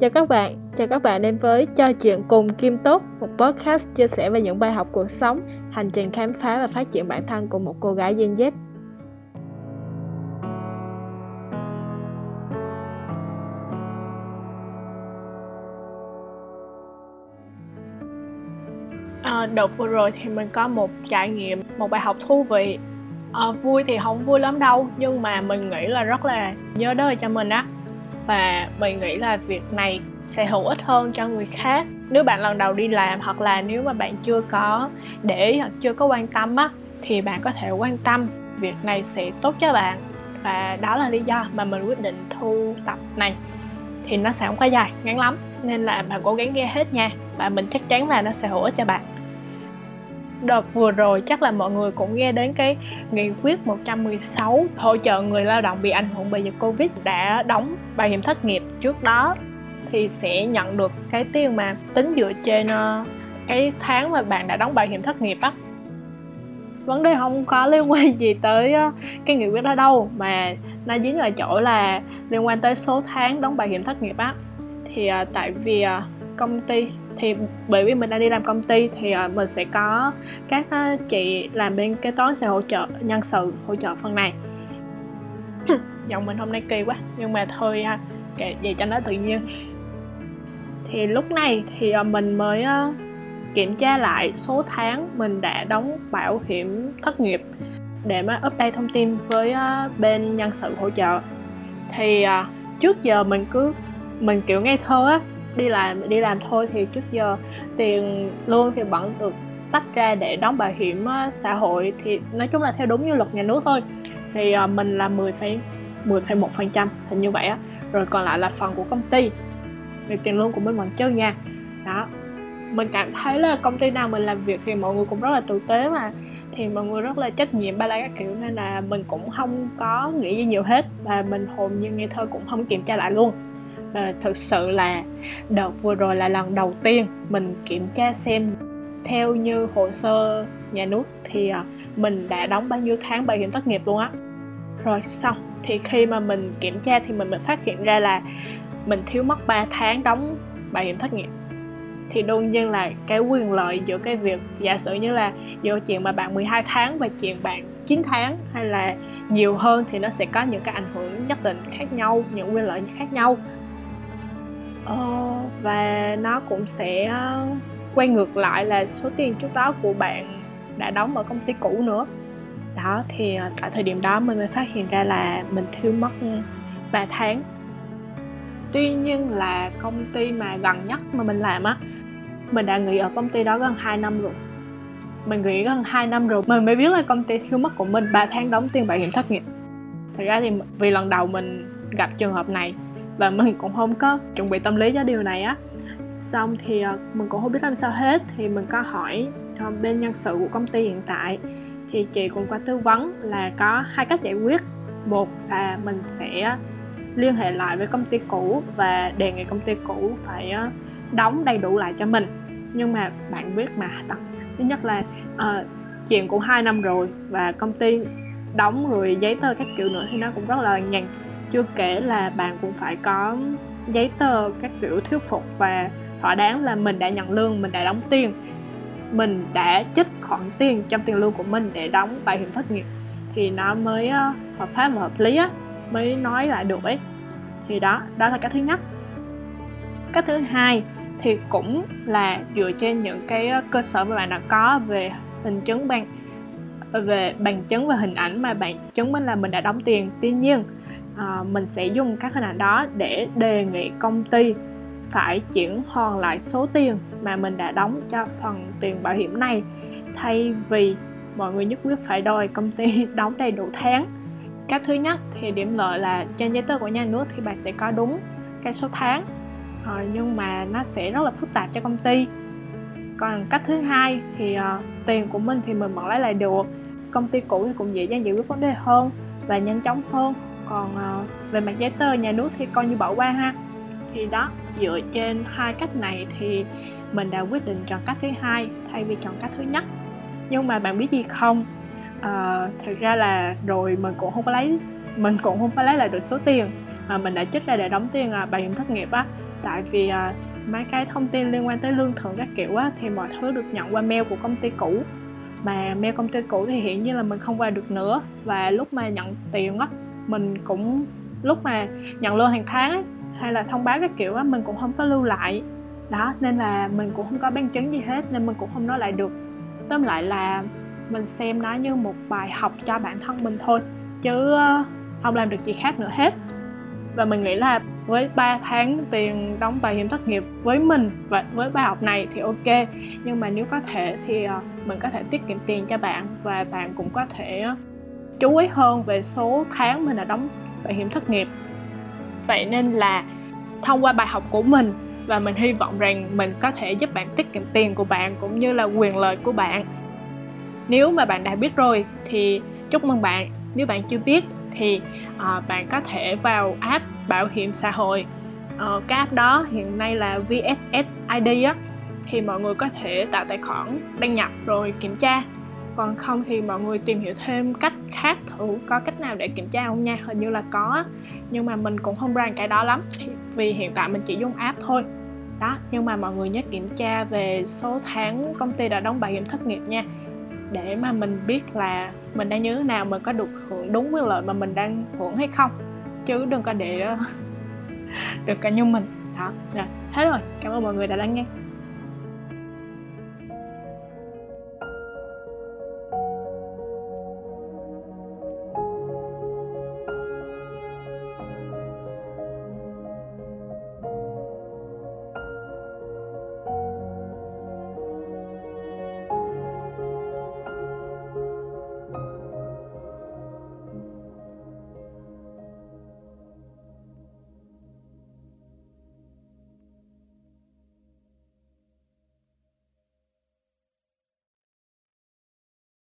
Chào các bạn, chào các bạn đến với Cho chuyện cùng Kim Tốt, một podcast chia sẻ về những bài học cuộc sống, hành trình khám phá và phát triển bản thân của một cô gái Gen Z. À, đợt vừa rồi thì mình có một trải nghiệm, một bài học thú vị à, Vui thì không vui lắm đâu, nhưng mà mình nghĩ là rất là nhớ đời cho mình á và mình nghĩ là việc này sẽ hữu ích hơn cho người khác. Nếu bạn lần đầu đi làm hoặc là nếu mà bạn chưa có để hoặc chưa có quan tâm á, thì bạn có thể quan tâm việc này sẽ tốt cho bạn. Và đó là lý do mà mình quyết định thu tập này. Thì nó sẽ không quá dài, ngắn lắm, nên là bạn cố gắng nghe hết nha. Và mình chắc chắn là nó sẽ hữu ích cho bạn đợt vừa rồi chắc là mọi người cũng nghe đến cái nghị quyết 116 hỗ trợ người lao động bị ảnh hưởng bởi dịch Covid đã đóng bảo hiểm thất nghiệp trước đó. Thì sẽ nhận được cái tiền mà tính dựa trên ờ, cái tháng mà bạn đã đóng bảo hiểm thất nghiệp á. Vấn đề không có liên quan gì tới ờ, cái nghị quyết đó đâu, mà nó dính ở chỗ là liên quan tới số tháng đóng bảo hiểm thất nghiệp á. Thì ờ, tại vì công ty thì bởi vì mình đang đi làm công ty thì uh, mình sẽ có các uh, chị làm bên kế toán sẽ hỗ trợ nhân sự hỗ trợ phần này. Giọng mình hôm nay kỳ quá nhưng mà thôi ha kệ vậy cho nó tự nhiên. Thì lúc này thì uh, mình mới uh, kiểm tra lại số tháng mình đã đóng bảo hiểm thất nghiệp để mà update thông tin với uh, bên nhân sự hỗ trợ. Thì uh, trước giờ mình cứ mình kiểu ngây thơ á đi làm đi làm thôi thì trước giờ tiền lương thì vẫn được tách ra để đóng bảo hiểm xã hội. Thì nói chung là theo đúng như luật nhà nước thôi. Thì ờ, mình là 10 10,1 phần trăm hình như vậy á. Rồi còn lại là phần của công ty thì tiền lương của mình vẫn chưa nha. Đó. Mình cảm thấy là công ty nào mình làm việc thì mọi người cũng rất là tử tế mà. Thì mọi người rất là trách nhiệm ba la các kiểu nên là mình cũng không có nghĩ gì nhiều hết. Và mình hồn như nghe thơ cũng không kiểm tra lại luôn à, thực sự là đợt vừa rồi là lần đầu tiên mình kiểm tra xem theo như hồ sơ nhà nước thì à, mình đã đóng bao nhiêu tháng bảo hiểm thất nghiệp luôn á. Rồi xong thì khi mà mình kiểm tra thì mình mới phát hiện ra là mình thiếu mất 3 tháng đóng bảo hiểm thất nghiệp. Thì đương nhiên là cái quyền lợi giữa cái việc giả sử như là giữa chuyện mà bạn 12 tháng và chuyện bạn 9 tháng hay là nhiều hơn thì nó sẽ có những cái ảnh hưởng nhất định khác nhau những quyền lợi khác nhau ờ, và nó cũng sẽ ờ, quay ngược lại là số tiền trước đó của bạn đã đóng ở công ty cũ nữa. Đó thì ờ, tại thời điểm đó mình mới phát hiện ra là mình thiếu mất ừ, 3 tháng. Tuy nhiên là công ty mà gần nhất mà mình làm á mình đã nghỉ ở công ty đó gần 2 năm rồi. Mình nghỉ gần 2 năm rồi mình mới biết là công ty thiếu mất của mình 3 tháng đóng tiền bảo hiểm thất nghiệp. Thật ra thì vì lần đầu mình gặp trường hợp này và mình cũng không có chuẩn bị tâm lý cho điều này á. Xong thì ờ, mình cũng không biết làm sao hết. Thì mình có hỏi ờ, bên nhân sự của công ty hiện tại. Thì chị cũng có tư vấn là có hai cách giải quyết. Một là mình sẽ liên hệ lại với công ty cũ và đề nghị công ty cũ phải ờ, đóng đầy đủ lại cho mình. Nhưng mà bạn biết mà thứ nhất là uh, chuyện cũng hai năm rồi và công ty đóng rồi giấy tờ các kiểu nữa thì nó cũng rất là nhàn chưa kể là bạn cũng phải có giấy tờ các kiểu thuyết phục và thỏa đáng là mình đã nhận lương, mình đã đóng tiền. Mình đã chích khoản tiền trong tiền lương của mình để đóng bảo hiểm thất nghiệp. Thì nó mới ờ, hợp pháp và hợp lý á, mới nói lại được ấy. Thì đó đó là cái thứ nhất. Cái thứ hai thì cũng là dựa trên những cái ờ, cơ sở mà bạn đã có về hình chứng bằng ờ, về bằng chứng và hình ảnh mà bạn chứng minh là mình đã đóng tiền. Tuy nhiên à, mình sẽ dùng các hình ảnh đó để đề nghị công ty phải chuyển hoàn lại số tiền mà mình đã đóng cho phần tiền bảo hiểm này. Thay vì mọi người nhất quyết phải đòi công ty đóng đầy đủ tháng. Cách thứ nhất thì điểm lợi là trên giấy tờ của nhà nước thì bạn sẽ có đúng cái số tháng. À, nhưng mà nó sẽ rất là phức tạp cho công ty. Còn cách thứ hai thì uh, tiền của mình thì mình vẫn lấy lại được. Công ty cũ thì cũng dễ dàng giải quyết vấn đề hơn và nhanh chóng hơn còn uh, về mặt giấy tờ nhà nước thì coi như bỏ qua ha. Thì đó dựa trên hai cách này thì mình đã quyết định chọn cách thứ hai thay vì chọn cách thứ nhất. Nhưng mà bạn biết gì không? Ờ, à, thực ra là rồi mình cũng không có lấy mình cũng không có lấy lại được số tiền mà mình đã trích ra để đóng tiền à, bảo hiểm thất nghiệp á. Tại vì à, mấy cái thông tin liên quan tới lương thưởng các kiểu á thì mọi thứ được nhận qua mail của công ty cũ. Mà mail công ty cũ thì hiện như là mình không qua được nữa. Và lúc mà nhận tiền á mình cũng lúc mà nhận lương hàng tháng ấy, hay là thông báo các kiểu á mình cũng không có lưu lại. Đó nên là mình cũng không có bằng chứng gì hết nên mình cũng không nói lại được. Tóm lại là mình xem nó như một bài học cho bản thân mình thôi chứ ờ, không làm được gì khác nữa hết. Và mình nghĩ là với 3 tháng tiền đóng bảo hiểm thất nghiệp với mình và với bài học này thì ok. Nhưng mà nếu có thể thì ờ, mình có thể tiết kiệm tiền cho bạn và bạn cũng có thể ờ, chú ý hơn về số tháng mình đã đóng bảo hiểm thất nghiệp. Vậy nên là thông qua bài học của mình và mình hy vọng rằng mình có thể giúp bạn tiết kiệm tiền của bạn cũng như là quyền lợi của bạn. Nếu mà bạn đã biết rồi thì chúc mừng bạn. Nếu bạn chưa biết thì uh, bạn có thể vào app bảo hiểm xã hội. Uh, cái app đó hiện nay là VSS ID á thì mọi người có thể tạo tài khoản đăng nhập rồi kiểm tra còn không thì mọi người tìm hiểu thêm cách khác thử có cách nào để kiểm tra không nha. Hình như là có, nhưng mà mình cũng không rành cái đó lắm. Vì hiện tại mình chỉ dùng app thôi. Đó, nhưng mà mọi người nhớ kiểm tra về số tháng công ty đã đóng bảo hiểm thất nghiệp nha. Để mà mình biết là mình đang như thế nào, mình có được hưởng đúng quyền lợi mà mình đang hưởng hay không. Chứ đừng có để được cả như mình. Đó, rồi. Hết rồi cảm ơn mọi người đã lắng nghe.